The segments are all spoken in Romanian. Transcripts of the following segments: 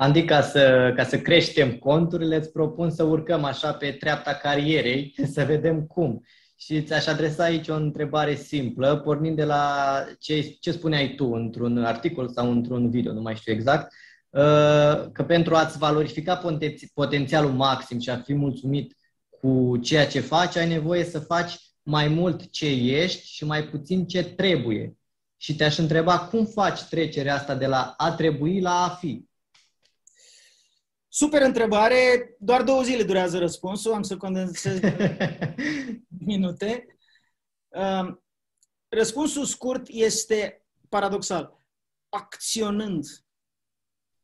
Andy, ca să, ca să creștem conturile, îți propun să urcăm așa pe treapta carierei, să vedem cum. Și ți-aș adresa aici o întrebare simplă, pornind de la ce, ce spuneai tu într-un articol sau într-un video, nu mai știu exact, uh, că pentru a-ți valorifica potențialul maxim și a fi mulțumit cu ceea ce faci, ai nevoie să faci mai mult ce ești și mai puțin ce trebuie. Și te-aș întreba cum faci trecerea asta de la a trebui la a fi. Super întrebare. Doar două zile durează răspunsul. Am să condensez minute. Um, răspunsul scurt este paradoxal. Acționând.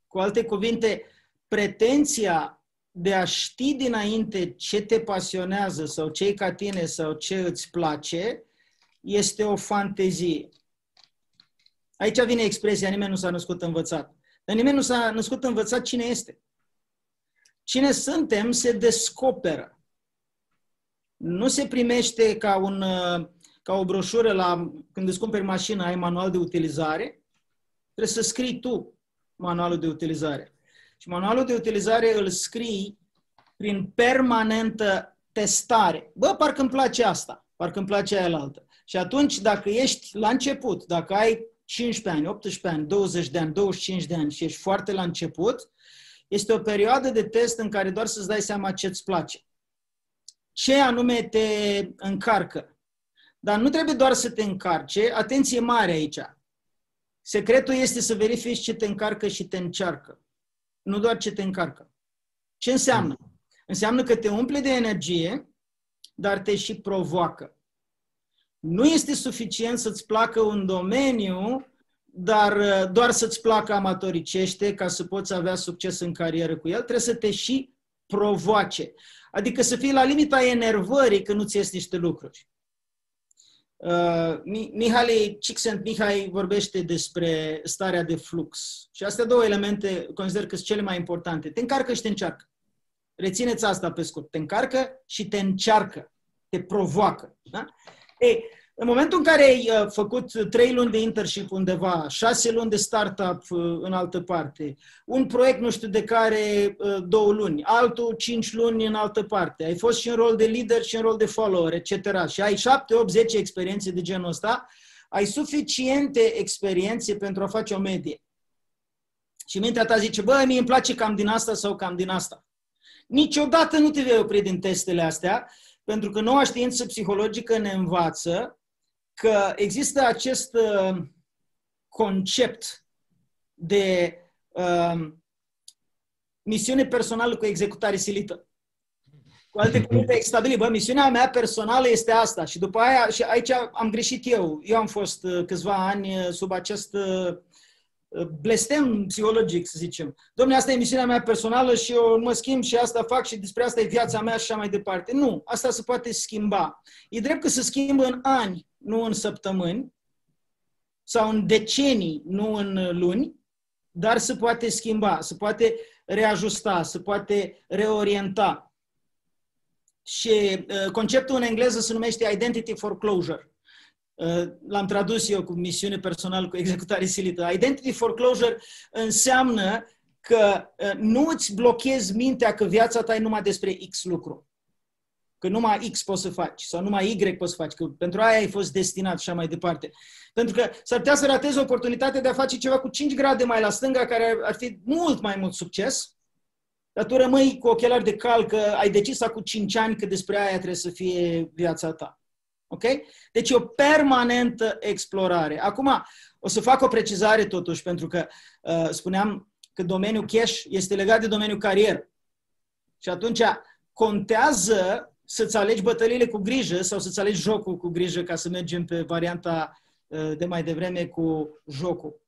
Cu alte cuvinte, pretenția de a ști dinainte ce te pasionează sau ce ca tine sau ce îți place este o fantezie. Aici vine expresia, nimeni nu s-a născut învățat. Dar nimeni nu s-a născut învățat cine este. Cine suntem se descoperă. Nu se primește ca, un, ca o broșură la, când îți cumperi mașină, ai manual de utilizare. Trebuie să scrii tu manualul de utilizare. Și manualul de utilizare îl scrii prin permanentă testare. Bă, parcă îmi place asta, parcă îmi place aia altă. Și atunci, dacă ești la început, dacă ai 15 ani, 18 ani, 20 de ani, 25 de ani și ești foarte la început, este o perioadă de test în care doar să-ți dai seama ce îți place. Ce anume te încarcă. Dar nu trebuie doar să te încarce, atenție mare aici. Secretul este să verifici ce te încarcă și te încearcă. Nu doar ce te încarcă. Ce înseamnă? Înseamnă că te umple de energie, dar te și provoacă. Nu este suficient să-ți placă un domeniu dar uh, doar să-ți placă amatoricește ca să poți avea succes în carieră cu el, trebuie să te și provoace. Adică să fii la limita enervării când nu-ți ies niște lucruri. Uh, Mihai Csikszentmihalyi vorbește despre starea de flux. Și astea două elemente consider că sunt cele mai importante. Te încarcă și te încearcă. Rețineți asta pe scurt. Te încarcă și te încearcă. Te provoacă. Da? Ei, în momentul în care ai uh, făcut trei luni de internship undeva, șase luni de startup uh, în altă parte, un proiect nu știu de care uh, două luni, altul cinci luni în altă parte, ai fost și în rol de lider și în rol de follower, etc. Și ai șapte, opt, zece experiențe de genul ăsta, ai suficiente experiențe pentru a face o medie. Și mintea ta zice, bă, mie îmi place cam din asta sau cam din asta. Niciodată nu te vei opri din testele astea, pentru că noua știință psihologică ne învață că există acest uh, concept de uh, misiune personală cu executare silită. Cu alte cuvinte, ai stabilit, bă, misiunea mea personală este asta. Și după aia, și aici am greșit eu. Eu am fost uh, câțiva ani uh, sub acest uh, blestem psihologic, să zicem. Domnule, asta e misiunea mea personală și eu mă schimb și asta fac și despre asta e viața mea și așa mai departe. Nu, asta se poate schimba. E drept că se schimbă în ani, nu în săptămâni, sau în decenii, nu în luni, dar se poate schimba, se poate reajusta, se poate reorienta. Și uh, conceptul în engleză se numește identity foreclosure. Uh, l-am tradus eu cu misiune personală, cu executare silită. Identity foreclosure înseamnă că uh, nu îți blochezi mintea că viața ta e numai despre X lucru. Că numai X poți să faci sau numai Y poți să faci, că pentru aia ai fost destinat și așa mai departe. Pentru că s-ar putea să ratezi oportunitatea de a face ceva cu 5 grade mai la stânga, care ar fi mult mai mult succes, dar tu rămâi cu ochelari de cal că ai decis acum 5 ani că despre aia trebuie să fie viața ta. Ok? Deci e o permanentă explorare. Acum, o să fac o precizare totuși, pentru că uh, spuneam că domeniul cash este legat de domeniul carier. Și atunci contează să-ți alegi bătăliile cu grijă sau să-ți alegi jocul cu grijă ca să mergem pe varianta uh, de mai devreme cu jocul.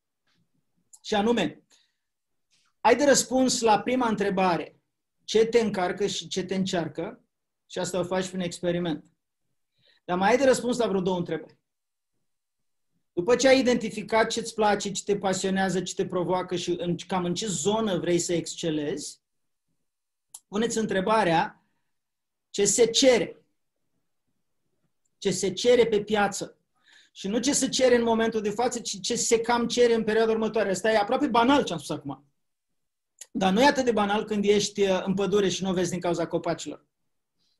Și anume, ai de răspuns la prima întrebare. Ce te încarcă și ce te încearcă? Și asta o faci prin experiment. Dar mai ai de răspuns la vreo două întrebări. După ce ai identificat ce îți place, ce te pasionează, ce te provoacă și în, cam în ce zonă vrei să excelezi, puneți întrebarea ce se cere. Ce se cere pe piață. Și nu ce se cere în momentul de față, ci ce se cam cere în perioada următoare. Asta e aproape banal ce am spus acum. Dar nu e atât de banal când ești uh, în pădure și nu o vezi din cauza copacilor.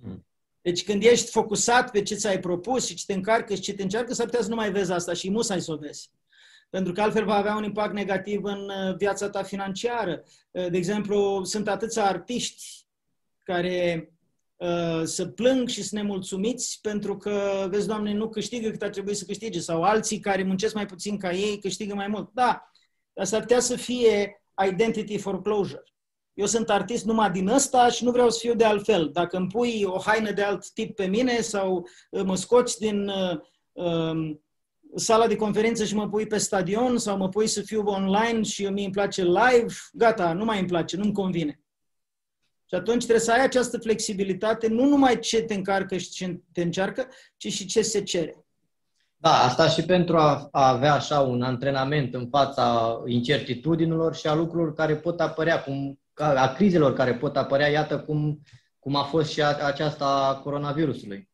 Hmm. Deci când ești focusat pe ce ți-ai propus și ce te încarcă și ce te încearcă, s-ar putea să nu mai vezi asta și musai să o vezi. Pentru că altfel va avea un impact negativ în uh, viața ta financiară. Uh, de exemplu, sunt atâția artiști care uh, să plâng și să nemulțumiți pentru că, vezi, Doamne, nu câștigă cât ar trebui să câștige. Sau alții care muncesc mai puțin ca ei câștigă mai mult. Da, dar s-ar putea să fie identity foreclosure. Eu sunt artist numai din ăsta și nu vreau să fiu de altfel. Dacă îmi pui o haină de alt tip pe mine sau uh, mă scoți din uh, um, sala de conferință și mă pui pe stadion sau mă pui să fiu online și mie îmi place live, gata, nu mai îmi place, nu-mi convine. Și atunci trebuie să ai această flexibilitate, nu numai ce te încarcă și ce te încearcă, ci și ce se cere. Da, asta și pentru a, a avea așa un antrenament în fața incertitudinilor și a lucrurilor care pot apărea, cum, a, a crizelor care pot apărea, iată cum, cum a fost și a, aceasta a coronavirusului.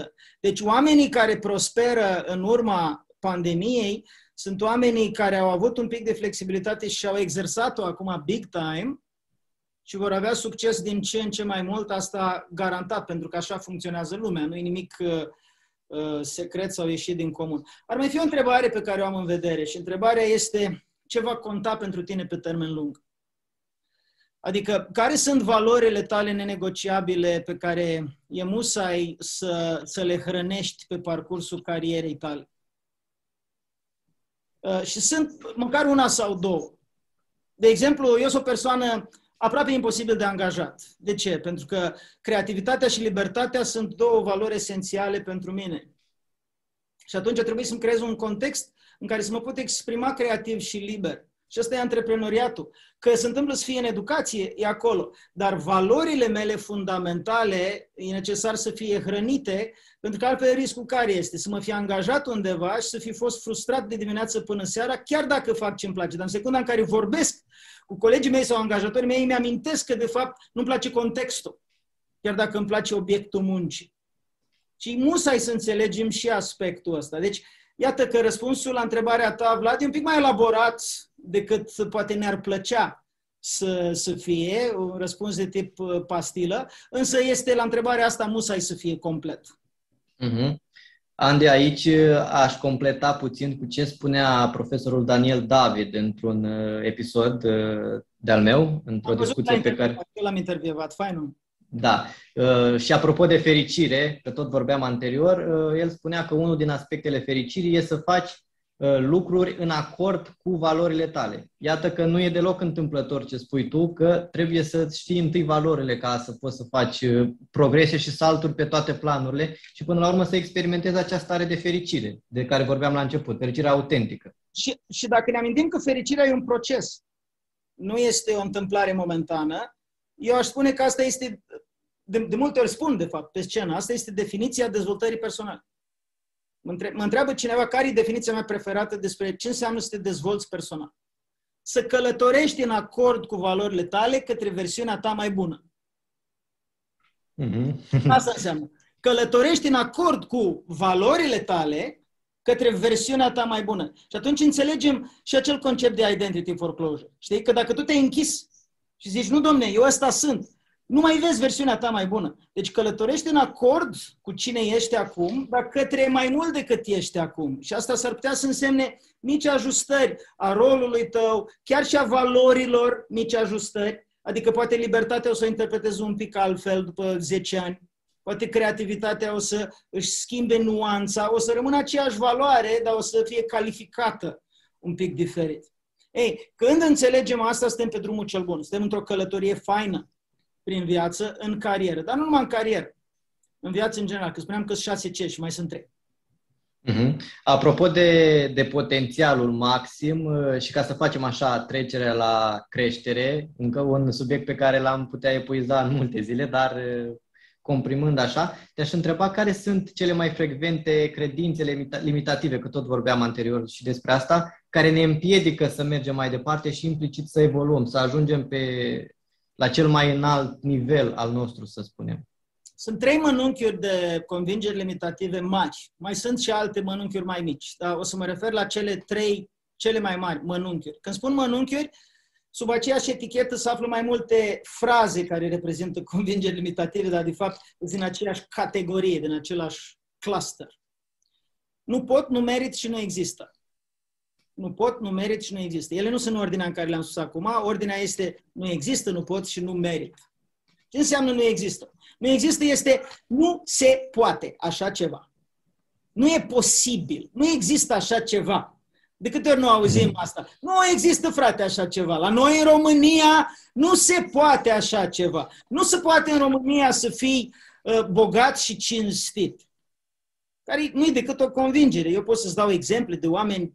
100%. Deci oamenii care prosperă în urma pandemiei sunt oamenii care au avut un pic de flexibilitate și au exersat-o acum big time și vor avea succes din ce în ce mai mult, asta garantat, pentru că așa funcționează lumea, nu e nimic uh, uh, secret sau ieșit din comun. Ar mai fi o întrebare pe care o am în vedere și întrebarea este ce va conta pentru tine pe termen lung? Adică, care sunt valorile tale nenegociabile pe care e musai să, să le hrănești pe parcursul carierei tale? Uh, și sunt măcar una sau două. De exemplu, eu sunt o persoană aproape imposibil de angajat. De ce? Pentru că creativitatea și libertatea sunt două valori esențiale pentru mine. Și atunci trebuie să-mi creez un context în care să mă pot exprima creativ și liber. Și ăsta e antreprenoriatul. Că se întâmplă să fie în educație, e acolo. Dar valorile mele fundamentale e necesar să fie hrănite, pentru că altfel riscul care este? Să mă fi angajat undeva și să fi fost frustrat de dimineață până seara, chiar dacă fac ce îmi place. Dar în secunda în care vorbesc cu colegii mei sau angajatorii mei, îmi amintesc că, de fapt, nu-mi place contextul, chiar dacă îmi place obiectul muncii. Și musai să înțelegem și aspectul ăsta. Deci, Iată că răspunsul la întrebarea ta, Vlad, e un pic mai elaborat decât poate ne-ar plăcea să, să fie, un răspuns de tip uh, pastilă, însă este la întrebarea asta musai să fie complet. Mm-hmm. Andy, aici uh, aș completa puțin cu ce spunea profesorul Daniel David într-un uh, episod de-al meu, într-o discuție pe care... L-am intervievat, fain. Da. Uh, și apropo de fericire, că tot vorbeam anterior, uh, el spunea că unul din aspectele fericirii e să faci uh, lucruri în acord cu valorile tale. Iată că nu e deloc întâmplător ce spui tu, că trebuie să știi întâi valorile ca să poți să faci progrese și salturi pe toate planurile și până la urmă să experimentezi această stare de fericire de care vorbeam la început, fericirea autentică. Și, și dacă ne amintim că fericirea e un proces, nu este o întâmplare momentană, eu aș spune că asta este, de, de multe ori spun, de fapt, pe scenă, asta este definiția dezvoltării personale. Mă, între, mă întreabă cineva care e definiția mea preferată despre ce înseamnă să te dezvolți personal. Să călătorești în acord cu valorile tale către versiunea ta mai bună. Mm-hmm. Asta înseamnă. Călătorești în acord cu valorile tale către versiunea ta mai bună. Și atunci înțelegem și acel concept de identity foreclosure. Știi? Că dacă tu te-ai închis și zici, nu domne, eu ăsta sunt, nu mai vezi versiunea ta mai bună. Deci călătorești în acord cu cine ești acum, dar către mai mult decât ești acum. Și asta s-ar putea să însemne mici ajustări a rolului tău, chiar și a valorilor, mici ajustări. Adică poate libertatea o să o interpretezi un pic altfel după 10 ani. Poate creativitatea o să își schimbe nuanța, o să rămână aceeași valoare, dar o să fie calificată un pic diferit. Ei, când înțelegem asta, suntem pe drumul cel bun. Suntem într-o călătorie faină prin viață, în carieră. Dar nu numai în carieră. În viață în general. Că spuneam că sunt șase ce și mai sunt trei. Uh-huh. Apropo de, de potențialul maxim uh, și ca să facem așa trecerea la creștere, încă un subiect pe care l-am putea epuiza în multe zile, dar uh, comprimând așa, te-aș întreba care sunt cele mai frecvente credințe limitative, că tot vorbeam anterior și despre asta, care ne împiedică să mergem mai departe și implicit să evoluăm, să ajungem pe, la cel mai înalt nivel al nostru, să spunem. sunt trei mănunchiuri de convingeri limitative mari. Mai sunt și alte mănunchiuri mai mici. Dar o să mă refer la cele trei, cele mai mari mănunchiuri. Când spun mănunchiuri, sub aceeași etichetă se află mai multe fraze care reprezintă convingeri limitative, dar de fapt sunt din aceeași categorie, din același cluster. Nu pot, nu merit și nu există. Nu pot, nu merit și nu există. Ele nu sunt în ordinea în care le-am spus acum. Ordinea este nu există, nu pot și nu merit. Ce înseamnă nu există? Nu există este nu se poate așa ceva. Nu e posibil. Nu există așa ceva. De câte ori nu auzim asta? Nu există, frate, așa ceva. La noi în România nu se poate așa ceva. Nu se poate în România să fii uh, bogat și cinstit. Care nu e decât o convingere. Eu pot să-ți dau exemple de oameni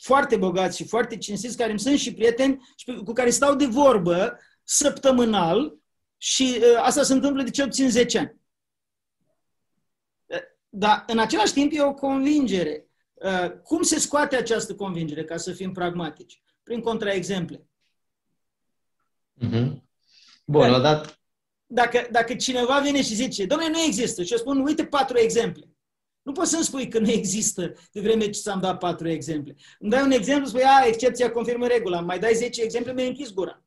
foarte bogați și foarte cinstiți, care îmi sunt și prieteni și cu care stau de vorbă săptămânal și uh, asta se întâmplă de cel puțin 10 ani. Uh, dar în același timp e o convingere. Uh, cum se scoate această convingere, ca să fim pragmatici? Prin contraexemple. Mm-hmm. Bun, odată. Dacă, dacă cineva vine și zice, domnule, nu există, și eu spun, uite patru exemple. Nu poți să-mi spui că nu există de vreme ce ți-am dat patru exemple. Îmi dai un exemplu, spui, a, excepția confirmă regula. Mai dai 10 exemple, mi-ai închis gura.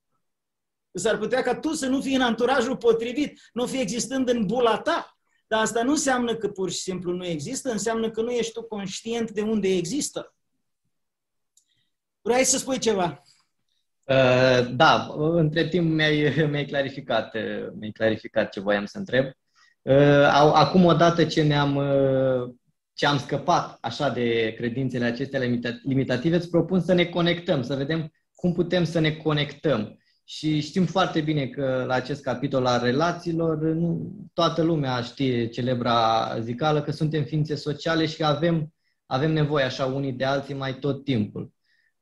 S-ar putea ca tu să nu fii în anturajul potrivit, nu fii existând în bula ta. Dar asta nu înseamnă că pur și simplu nu există, înseamnă că nu ești tu conștient de unde există. Vrei să spui ceva? Uh, da, între timp mi-ai, mi-ai, clarificat, mi-ai clarificat ce voiam să întreb. Uh, acum, odată ce ne-am uh, ce am scăpat așa de credințele acestea limitative, îți propun să ne conectăm, să vedem cum putem să ne conectăm. Și știm foarte bine că la acest capitol al relațiilor nu, toată lumea știe celebra zicală că suntem ființe sociale și că avem, avem nevoie așa unii de alții mai tot timpul.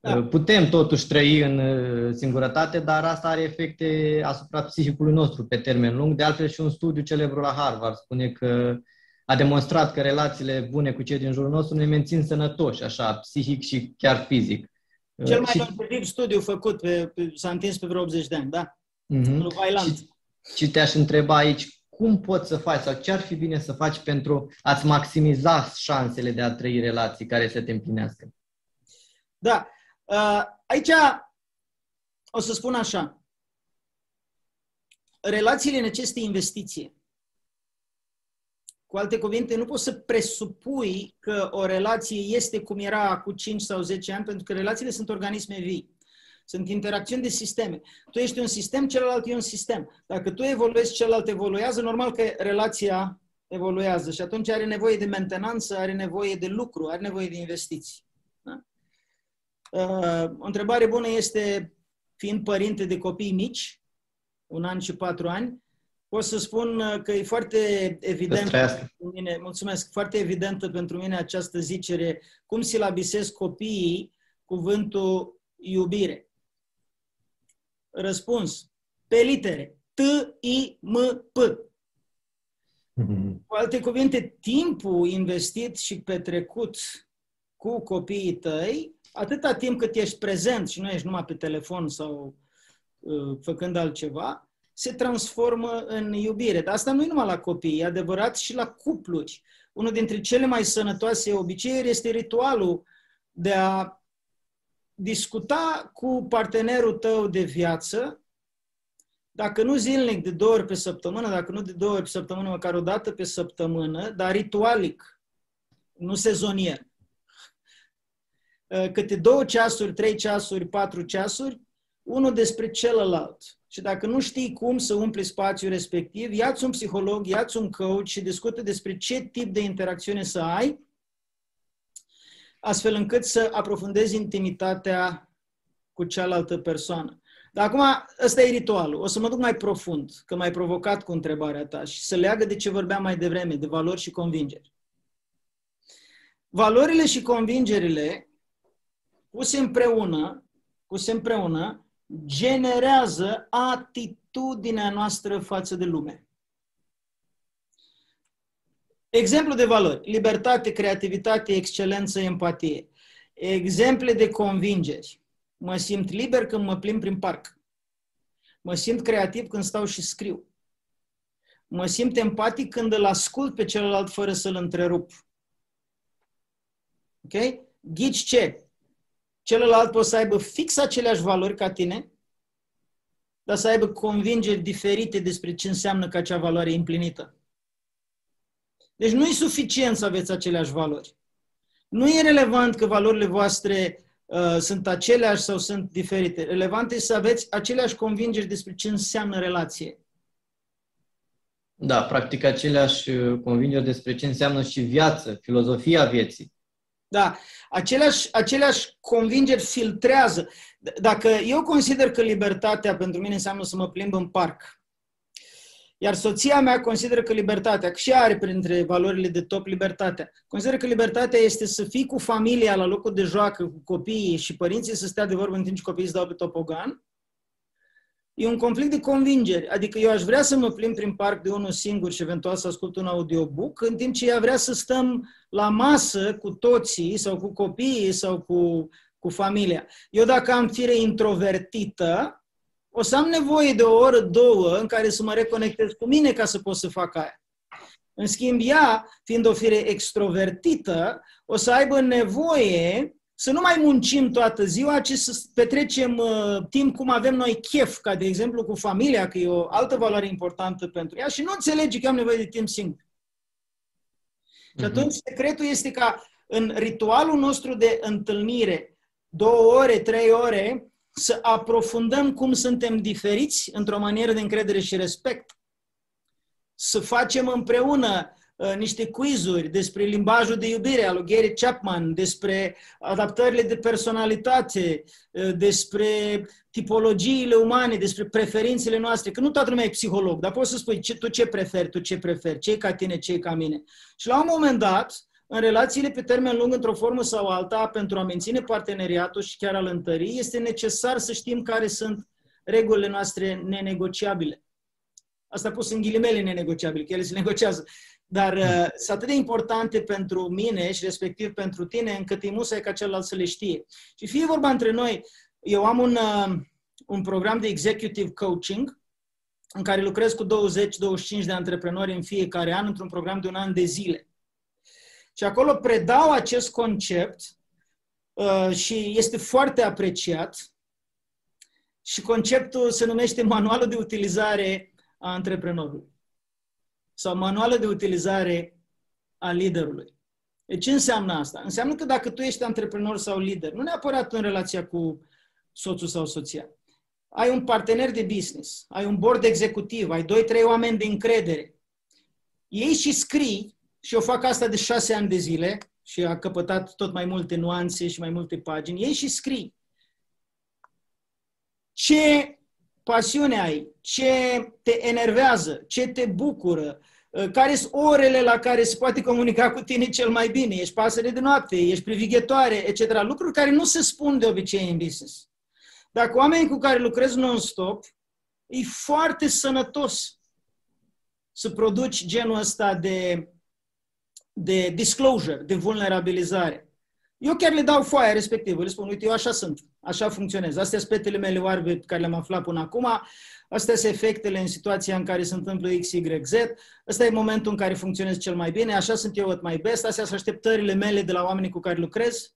Da. Putem totuși trăi în uh, singurătate, dar asta are efecte asupra psihicului nostru pe termen lung. De altfel și un studiu celebru la Harvard spune că a demonstrat că relațiile bune cu cei din jurul nostru ne mențin sănătoși, așa, psihic și chiar fizic. Cel mai și... studiu făcut pe, pe, s-a întins pe vreo 80 de ani, da? Mm-hmm. Și, și te-aș întreba aici, cum poți să faci sau ce ar fi bine să faci pentru a-ți maximiza șansele de a trăi relații care să te împlinească? Da. Uh, aici o să spun așa. Relațiile necesită investiție. Cu alte cuvinte, nu poți să presupui că o relație este cum era cu 5 sau 10 ani, pentru că relațiile sunt organisme vii. Sunt interacțiuni de sisteme. Tu ești un sistem, celălalt e un sistem. Dacă tu evoluezi, celălalt evoluează, normal că relația evoluează și atunci are nevoie de mentenanță, are nevoie de lucru, are nevoie de investiții. Da? Uh, o întrebare bună este, fiind părinte de copii mici, un an și patru ani, pot să spun uh, că e foarte evident pentru mine, mulțumesc, foarte evidentă pentru mine această zicere, cum silabisesc copiii cuvântul iubire. Răspuns, pe litere, T-I-M-P. Cu alte cuvinte, timpul investit și petrecut cu copiii tăi, atâta timp cât ești prezent și nu ești numai pe telefon sau uh, făcând altceva, se transformă în iubire. Dar asta nu e numai la copii, e adevărat și la cupluri. Unul dintre cele mai sănătoase obiceiuri este ritualul de a discuta cu partenerul tău de viață, dacă nu zilnic, de două ori pe săptămână, dacă nu de două ori pe săptămână, măcar o dată pe săptămână, dar ritualic, nu sezonier. Câte două ceasuri, trei ceasuri, patru ceasuri, unul despre celălalt. Și dacă nu știi cum să umpli spațiul respectiv, ia-ți un psiholog, ia-ți un coach și discută despre ce tip de interacțiune să ai, astfel încât să aprofundezi intimitatea cu cealaltă persoană. Dar acum, ăsta e ritualul. O să mă duc mai profund, că m-ai provocat cu întrebarea ta și să leagă de ce vorbeam mai devreme, de valori și convingeri. Valorile și convingerile puse împreună, puse împreună generează atitudinea noastră față de lume. Exemplu de valori. Libertate, creativitate, excelență, empatie. Exemple de convingeri. Mă simt liber când mă plimb prin parc. Mă simt creativ când stau și scriu. Mă simt empatic când îl ascult pe celălalt fără să-l întrerup. Ok? Ghici ce? Celălalt poate să aibă fix aceleași valori ca tine, dar să aibă convingeri diferite despre ce înseamnă că acea valoare e împlinită. Deci nu e suficient să aveți aceleași valori. Nu e relevant că valorile voastre uh, sunt aceleași sau sunt diferite. Relevant este să aveți aceleași convingeri despre ce înseamnă relație. Da, practic aceleași uh, convingeri despre ce înseamnă și viață, filozofia vieții. Da, aceleași, aceleași convingeri filtrează. Dacă eu consider că libertatea pentru mine înseamnă să mă plimb în parc, iar soția mea consideră că libertatea, că și are printre valorile de top libertatea, consideră că libertatea este să fii cu familia la locul de joacă, cu copiii și părinții să stea de vorbă în timp ce copiii îți dau pe topogan, e un conflict de convingeri. Adică eu aș vrea să mă plimb prin parc de unul singur și eventual să ascult un audiobook, în timp ce ea vrea să stăm la masă cu toții sau cu copiii sau cu, cu familia. Eu dacă am fire introvertită, o să am nevoie de o oră, două, în care să mă reconectez cu mine ca să pot să fac aia. În schimb, ea, fiind o fire extrovertită, o să aibă nevoie să nu mai muncim toată ziua, ci să petrecem uh, timp cum avem noi chef, ca de exemplu cu familia, că e o altă valoare importantă pentru ea și nu înțelege că am nevoie de timp singur. Mm-hmm. Și atunci secretul este ca în ritualul nostru de întâlnire, două ore, trei ore, să aprofundăm cum suntem diferiți într-o manieră de încredere și respect. Să facem împreună uh, niște quizuri despre limbajul de iubire al lui Gary Chapman, despre adaptările de personalitate, uh, despre tipologiile umane, despre preferințele noastre, că nu toată lumea e psiholog, dar poți să spui ce, tu ce preferi, tu ce preferi, ce ca tine, ce ca mine. Și la un moment dat, în relațiile pe termen lung, într-o formă sau alta, pentru a menține parteneriatul și chiar al întării, este necesar să știm care sunt regulile noastre nenegociabile. Asta pus în ghilimele nenegociabile, că ele se negociază. Dar uh, sunt atât de importante pentru mine și respectiv pentru tine, încât e musai ca celălalt să le știe. Și fie vorba între noi, eu am un, uh, un program de executive coaching în care lucrez cu 20-25 de antreprenori în fiecare an într-un program de un an de zile. Și acolo predau acest concept uh, și este foarte apreciat. Și conceptul se numește manualul de utilizare a antreprenorului sau manualul de utilizare a liderului. De ce înseamnă asta? Înseamnă că dacă tu ești antreprenor sau lider, nu neapărat în relația cu soțul sau soția, ai un partener de business, ai un board executiv, ai doi, trei oameni de încredere, ei și scrii și eu fac asta de șase ani de zile și a căpătat tot mai multe nuanțe și mai multe pagini. Ei și scrii. Ce pasiune ai, ce te enervează, ce te bucură, uh, care sunt orele la care se poate comunica cu tine cel mai bine, ești pasăre de noapte, ești privighetoare, etc. Lucruri care nu se spun de obicei în business. Dacă oamenii cu care lucrezi non-stop, e foarte sănătos să produci genul ăsta de de disclosure, de vulnerabilizare. Eu chiar le dau foaia respectivă, le spun, uite, eu așa sunt, așa funcționez. Astea sunt petele mele oarbe pe care le-am aflat până acum, astea sunt efectele în situația în care se întâmplă X, Y, Z, ăsta e momentul în care funcționez cel mai bine, așa sunt eu at my best, astea sunt așteptările mele de la oamenii cu care lucrez.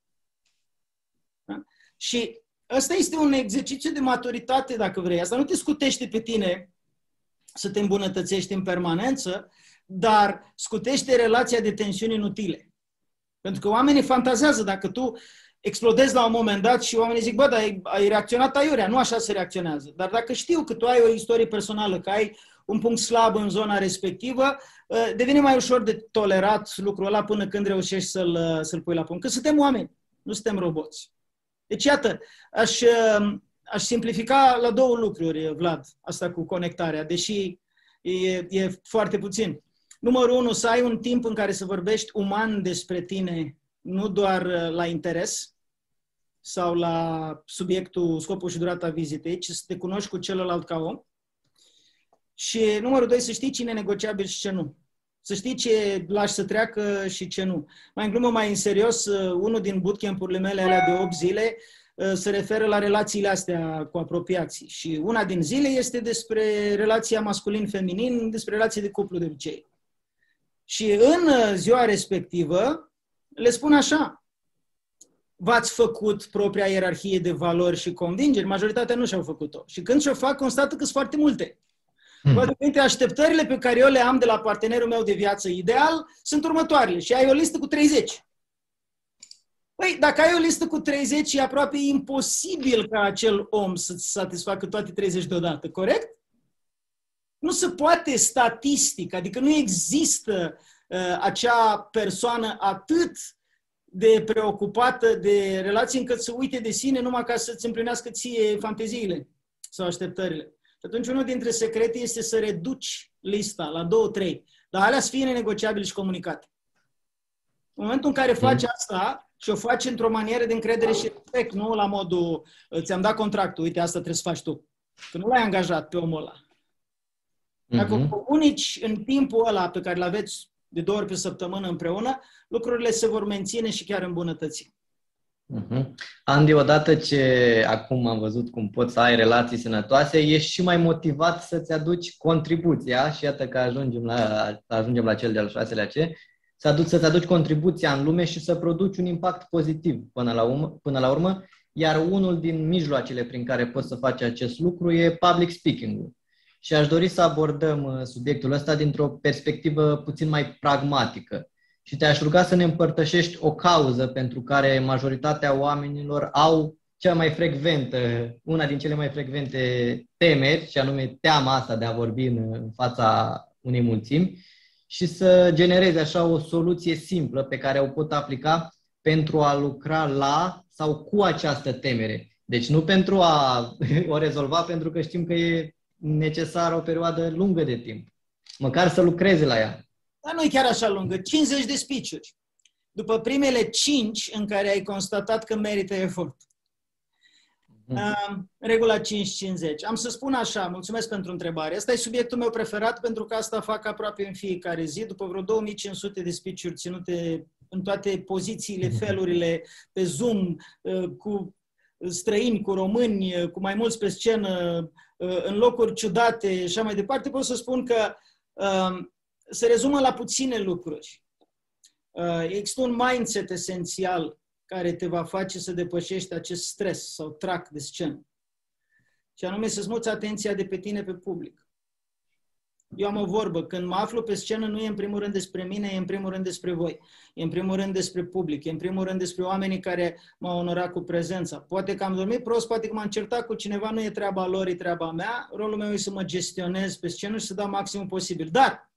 Da? Și ăsta este un exercițiu de maturitate, dacă vrei. Asta nu te scutește pe tine să te îmbunătățești în permanență, dar scutește relația de tensiuni inutile. Pentru că oamenii fantazează dacă tu explodezi la un moment dat și oamenii zic, bă, dar ai, ai reacționat aiurea, nu așa se reacționează. Dar dacă știu că tu ai o istorie personală, că ai un punct slab în zona respectivă, ă, devine mai ușor de tolerat lucrul ăla până când reușești să-l, să-l pui la punct. Că suntem oameni, nu suntem roboți. Deci, iată, aș, ă, aș simplifica la două lucruri, Vlad, asta cu conectarea, deși e, e foarte puțin. Numărul unu, să ai un timp în care să vorbești uman despre tine, nu doar uh, la interes sau la subiectul, scopul și durata vizitei, ci să te cunoști cu celălalt ca om. Și numărul doi, să știi cine e negociabil și ce nu. Să știi ce lași să treacă și ce nu. Mai în glumă, mai în serios, uh, unul din bootcamp-urile mele alea de 8 zile uh, se referă la relațiile astea cu apropiații. Și una din zile este despre relația masculin-feminin, despre relații de cuplu de obicei. Și în uh, ziua respectivă le spun așa, v-ați făcut propria ierarhie de valori și convingeri? Majoritatea nu și-au făcut-o. Și când și-o fac, constată că sunt foarte multe. Hmm. Dintre așteptările pe care eu le am de la partenerul meu de viață ideal sunt următoarele. Și ai o listă cu 30. Păi, dacă ai o listă cu 30, e aproape imposibil ca acel om să-ți satisfacă toate 30 deodată, corect? Nu se poate statistic, adică nu există uh, acea persoană atât de preocupată de relații încât să uite de sine numai ca să-ți împlinească ție fanteziile sau așteptările. Și atunci unul dintre secrete este să reduci lista la două, trei. Dar alea să fie negociabile și comunicate. În momentul în care faci mm. asta și o faci într-o manieră de încredere și respect, nu la modul ți-am dat contractul, uite, asta trebuie să faci tu. Că nu l-ai angajat pe omul ăla. Dacă mm-hmm. comunici în timpul ăla pe care îl aveți de două ori pe săptămână împreună, lucrurile se vor menține și chiar îmbunătăți. Uh-huh. Andy, odată ce acum am văzut cum poți să ai relații sănătoase, ești și mai motivat să-ți aduci contribuția și iată că ajungem la, ajungem la cel de-al șaselea ce, să aduci, să-ți aduci contribuția în lume și să produci un impact pozitiv până la, urmă, până la urmă, iar unul din mijloacele prin care poți să faci acest lucru e public speaking-ul. Și aș dori să abordăm uh, subiectul ăsta dintr-o perspectivă puțin mai pragmatică și te-aș ruga să ne împărtășești o cauză pentru care majoritatea oamenilor au cea mai frecventă, una din cele mai frecvente temeri, și anume teama asta de a vorbi în, în fața unei mulțimi și să genereze așa o soluție simplă pe care o pot aplica pentru a lucra la sau cu această temere. Deci nu pentru a o rezolva, pentru că știm că e necesară o perioadă lungă de timp. Măcar să lucreze la ea. Dar nu e chiar așa lungă. 50 de speech-uri. După primele 5 în care ai constatat că merită efort. Uh, regula 5-50. Am să spun așa, mulțumesc pentru întrebare. Asta e subiectul meu preferat pentru că asta fac aproape în fiecare zi. După vreo 2500 de speech-uri ținute în toate pozițiile, mhm. felurile, pe Zoom, uh, cu străini, cu români, uh, cu mai mulți pe scenă, uh, în locuri ciudate și așa mai departe, pot să spun că se rezumă la puține lucruri. Uh, există un mindset esențial care te va face să depășești acest stres sau trac de scenă. Și anume să-ți muți atenția de pe tine pe public. Eu am o vorbă, când mă aflu pe scenă nu e în primul rând despre mine, e în primul rând despre voi. E în primul rând despre public, e în primul rând despre oamenii care m-au onorat cu prezența. Poate că am dormit prost, poate că m-am certat cu cineva, nu e treaba lor, e treaba mea. Rolul meu e să mă gestionez pe scenă și să dau maximum posibil. Dar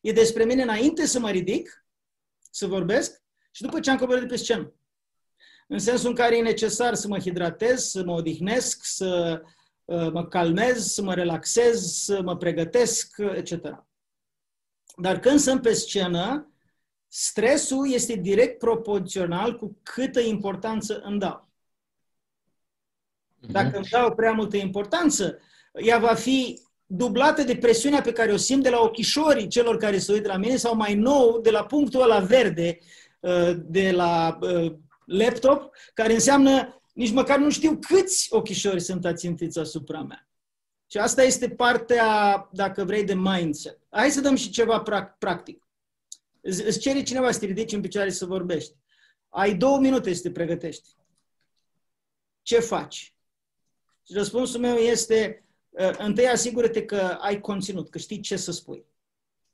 E despre mine înainte să mă ridic, să vorbesc și după ce am coborât de pe scenă. În sensul în care e necesar să mă hidratez, să mă odihnesc, să uh, mă calmez, să mă relaxez, să mă pregătesc, etc. Dar când sunt pe scenă, stresul este direct proporțional cu câtă importanță îmi dau. Dacă mhm. îmi dau prea multă importanță, ea va fi dublată de presiunea pe care o simt de la ochișorii celor care se uită la mine sau mai nou de la punctul ăla verde uh, de la uh, laptop, care înseamnă nici măcar nu știu câți ochișori sunt ațintiți asupra mea. Și asta este partea, dacă vrei, de mindset. Hai să dăm și ceva practic. Îți cere cineva să te ridici în picioare să vorbești. Ai două minute să te pregătești. Ce faci? Și răspunsul meu este, Uh, întâi asigură-te că ai conținut, că știi ce să spui.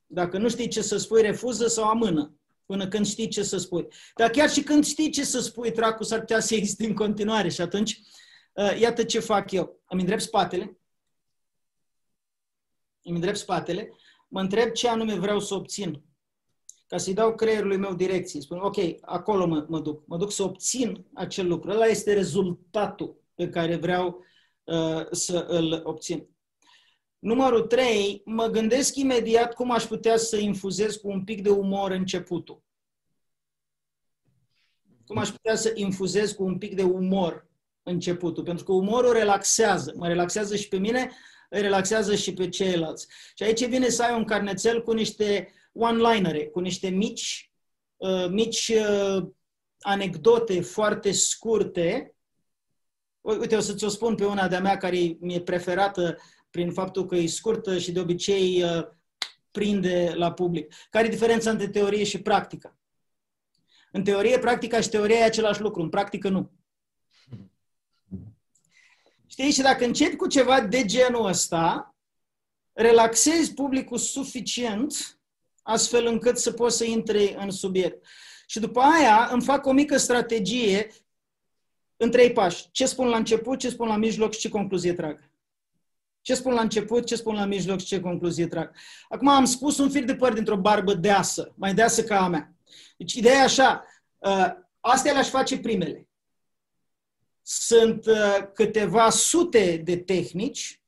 Dacă nu știi ce să spui, refuză sau amână până când știi ce să spui. Dar chiar și când știi ce să spui, dracu, s-ar putea să existe în continuare. Și atunci, uh, iată ce fac eu. Îmi îndrept spatele, îmi îndrept spatele, mă întreb ce anume vreau să obțin. Ca să-i dau creierului meu direcții. Spun, ok, acolo mă, mă duc. Mă duc să obțin acel lucru. Ăla este rezultatul pe care vreau Uh, să îl obțin. Numărul 3, mă gândesc imediat cum aș putea să infuzez cu un pic de umor începutul. Cum aș putea să infuzez cu un pic de umor începutul. Pentru că umorul relaxează. Mă relaxează și pe mine, îi relaxează și pe ceilalți. Și aici vine să ai un carnețel cu niște one-linere, cu niște mici, uh, mici uh, anecdote foarte scurte Uite, o să ți-o spun pe una de-a mea care mi-e preferată prin faptul că e scurtă și de obicei uh, prinde la public. Care e diferența între teorie și practică? În teorie, practica și teoria e același lucru, în practică nu. Știi? Și dacă începi cu ceva de genul ăsta, relaxezi publicul suficient astfel încât să poți să intri în subiect. Și după aia îmi fac o mică strategie în trei pași. Ce spun la început, ce spun la mijloc și ce concluzie trag. Ce spun la început, ce spun la mijloc și ce concluzie trag. Acum am spus un fir de păr dintr-o barbă deasă, mai deasă ca a mea. Deci ideea e așa, uh, astea le-aș face primele. Sunt uh, câteva sute de tehnici.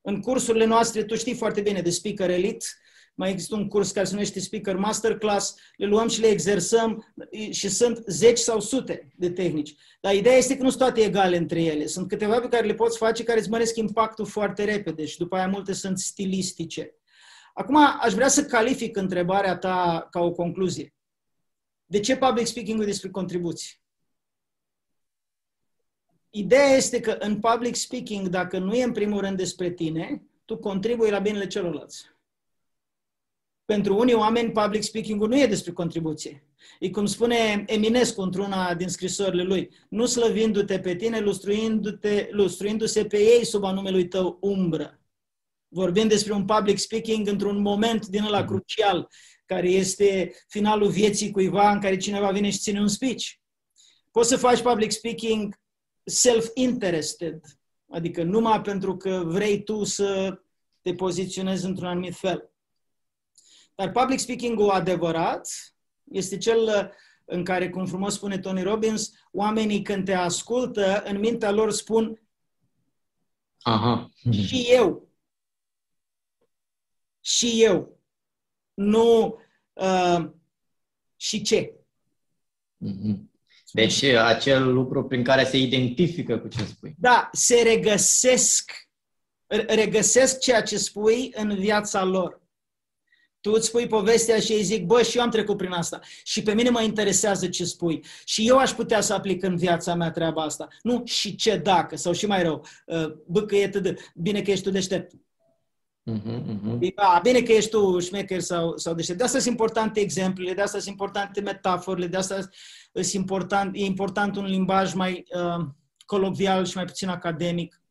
În cursurile noastre, tu știi foarte bine de Speaker Elite, mai există un curs care se numește Speaker Masterclass, le luăm și le exersăm și sunt zeci sau sute de tehnici. Dar ideea este că nu sunt toate egale între ele. Sunt câteva pe care le poți face care îți măresc impactul foarte repede și după aia multe sunt stilistice. Acum aș vrea să calific întrebarea ta ca o concluzie. De ce public speaking-ul despre contribuții? Ideea este că în public speaking, dacă nu e în primul rând despre tine, tu contribui la binele celorlalți. Pentru unii oameni, public speaking-ul nu e despre contribuție. E cum spune Eminescu într-una din scrisorile lui, nu slăvindu-te pe tine, lustruindu-te, lustruindu-se pe ei sub anumelui tău umbră. Vorbim despre un public speaking într-un moment din ăla crucial, care este finalul vieții cuiva în care cineva vine și ține un speech. Poți să faci public speaking self-interested, adică numai pentru că vrei tu să te poziționezi într-un anumit fel. Dar public speaking-ul adevărat este cel uh, în care, cum frumos spune Tony Robbins, oamenii când te ascultă, în mintea lor spun Aha. și eu. Și eu. Nu uh, și ce. Mhm. Deci acel lucru prin care se identifică cu ce spui. Da, se regăsesc, regăsesc ceea ce spui în viața lor tu îți spui povestea și ei zic, bă, și eu am trecut prin asta. Și pe mine mă interesează ce spui. Și eu aș putea să aplic în viața mea treaba asta. Nu și ce dacă, sau și mai rău, uh, bă, că e tădă, bine că ești tu deștept. Uh-huh, uh-huh. A, bine că ești tu șmecher sau, sau deștept. De asta sunt importante exemplele, de asta sunt importante metaforele, de asta sunt important, e important un limbaj mai uh, colocvial și mai puțin academic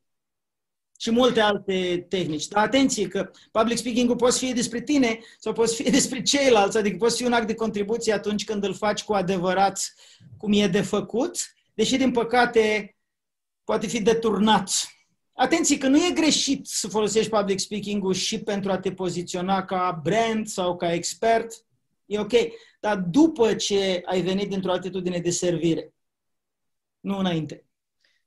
și multe alte tehnici. Dar atenție că public speaking-ul poți fi despre tine sau poți fi despre ceilalți, adică poți fi un act de contribuție atunci când îl faci cu adevărat cum e de făcut, deși din păcate poate fi deturnat. Atenție că nu e greșit să folosești public speaking-ul și pentru a te poziționa ca brand sau ca expert, e ok, dar după ce ai venit dintr-o atitudine de servire, nu înainte.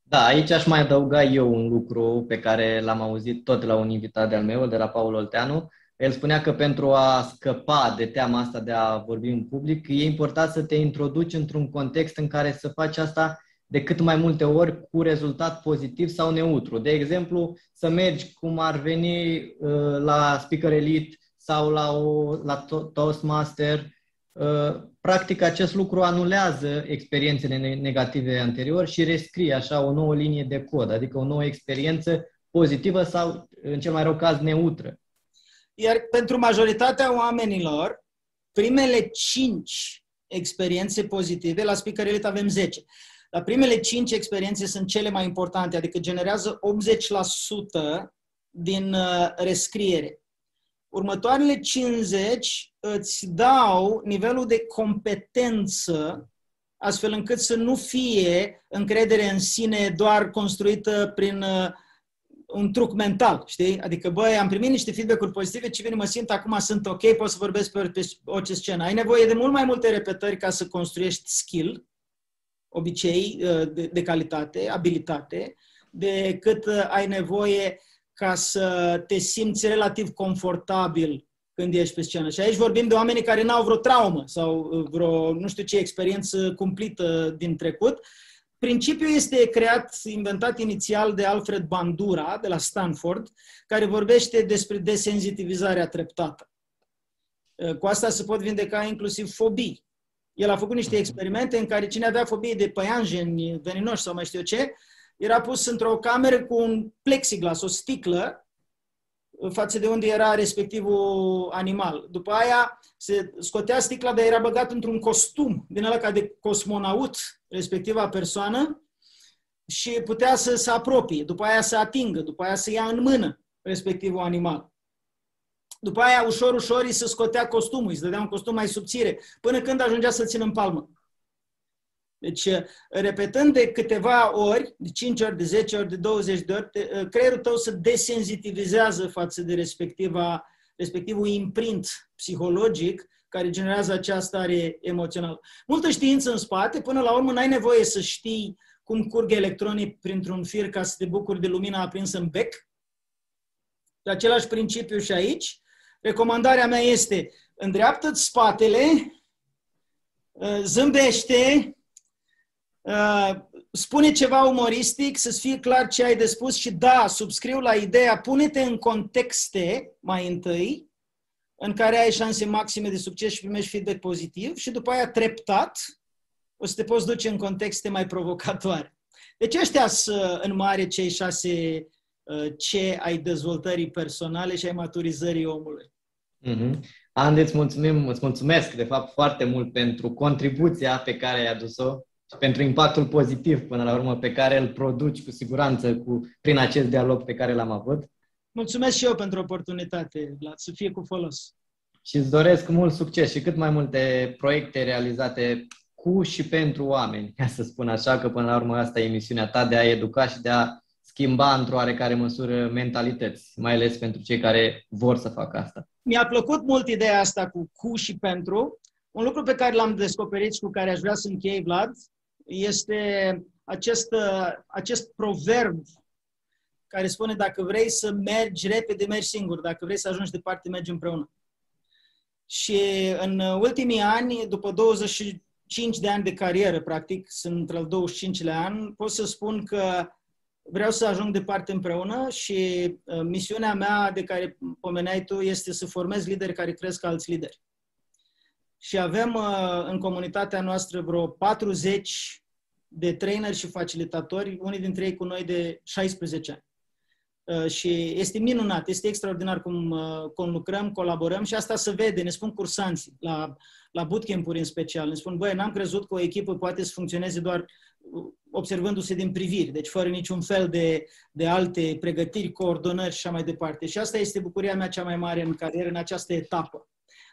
Da, aici aș mai adăuga eu un lucru pe care l-am auzit tot la un invitat de-al meu, de la Paul Olteanu. El spunea că pentru a scăpa de teama asta de a vorbi în public, e important să te introduci într-un context în care să faci asta de cât mai multe ori cu rezultat pozitiv sau neutru. De exemplu, să mergi cum ar veni uh, la Speaker Elite sau la, o, la Toastmaster Uh, practic acest lucru anulează experiențele negative anterior și rescrie așa o nouă linie de cod, adică o nouă experiență pozitivă sau, în cel mai rău caz, neutră. Iar pentru majoritatea oamenilor, primele cinci experiențe pozitive, la Speaker Elite avem 10, dar primele cinci experiențe sunt cele mai importante, adică generează 80% din uh, rescriere. Următoarele 50 îți dau nivelul de competență astfel încât să nu fie încredere în sine doar construită prin uh, un truc mental, știi? Adică, băi, am primit niște feedback-uri pozitive, ce vine, mă simt, acum sunt ok, pot să vorbesc pe, pe orice scenă. Ai nevoie de mult mai multe repetări ca să construiești skill, obicei uh, de, de calitate, abilitate, decât uh, ai nevoie ca să te simți relativ confortabil când ești pe scenă. Și aici vorbim de oameni care n-au vreo traumă sau vreo, nu știu ce, experiență cumplită din trecut. Principiul este creat, inventat inițial de Alfred Bandura, de la Stanford, care vorbește despre desenzitivizarea treptată. Cu asta se pot vindeca inclusiv fobii. El a făcut niște experimente în care cine avea fobie de păianjeni veninoși sau mai știu eu ce, era pus într-o cameră cu un plexiglas, o sticlă, față de unde era respectivul animal. După aia se scotea sticla, dar era băgat într-un costum din ăla ca de cosmonaut, respectiva persoană, și putea să se apropie, după aia să atingă, după aia să ia în mână respectivul animal. După aia, ușor, ușor, îi se scotea costumul, îi se dădea un costum mai subțire, până când ajungea să țină în palmă. Deci, repetând de câteva ori, de 5 ori, de 10 ori, de 20 de ori, creierul tău se desenzitivizează față de respectiva, respectivul imprint psihologic care generează acea stare emoțională. Multă știință în spate, până la urmă n-ai nevoie să știi cum curg electronii printr-un fir ca să te bucuri de lumina aprinsă în bec. De același principiu și aici. Recomandarea mea este, îndreaptă-ți spatele, zâmbește, Uh, spune ceva umoristic, să-ți fie clar ce ai de spus și da, subscriu la ideea, pune-te în contexte mai întâi, în care ai șanse maxime de succes și primești feedback pozitiv și după aia treptat o să te poți duce în contexte mai provocatoare. Deci ăștia sunt în mare cei șase uh, ce ai dezvoltării personale și ai maturizării omului. Mm-hmm. Andy, îți, mulțumim, îți mulțumesc, de fapt, foarte mult pentru contribuția pe care ai adus-o și pentru impactul pozitiv, până la urmă, pe care îl produci cu siguranță cu, prin acest dialog pe care l-am avut. Mulțumesc și eu pentru oportunitate, Vlad, să fie cu folos. Și îți doresc mult succes și cât mai multe proiecte realizate cu și pentru oameni, ca să spun așa, că până la urmă asta e misiunea ta de a educa și de a schimba într-o oarecare măsură mentalități, mai ales pentru cei care vor să facă asta. Mi-a plăcut mult ideea asta cu cu și pentru. Un lucru pe care l-am descoperit și cu care aș vrea să închei, Vlad, este acest, acest proverb care spune dacă vrei să mergi repede, mergi singur, dacă vrei să ajungi departe, mergi împreună. Și în ultimii ani, după 25 de ani de carieră, practic, sunt al 25-lea an, pot să spun că vreau să ajung departe împreună și uh, misiunea mea de care pomeneai tu este să formez lideri care cresc alți lideri și avem uh, în comunitatea noastră vreo 40 de traineri și facilitatori, unii dintre ei cu noi de 16 ani. Uh, și este minunat, este extraordinar cum, uh, cum lucrăm, colaborăm și asta se vede, ne spun cursanții la, la bootcamp-uri în special, ne spun, băi, n-am crezut că o echipă poate să funcționeze doar observându-se din priviri, deci fără niciun fel de, de alte pregătiri, coordonări și așa mai departe. Și asta este bucuria mea cea mai mare în carieră, în această etapă.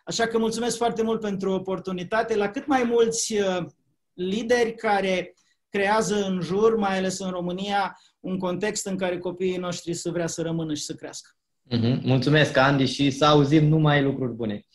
Așa că mulțumesc foarte mult pentru oportunitate. La cât mai mulți uh, lideri care creează în jur, mai ales în România, un context în care copiii noștri să vrea să rămână și să crească. Mm-hmm. Mulțumesc, Andy, și să auzim numai lucruri bune.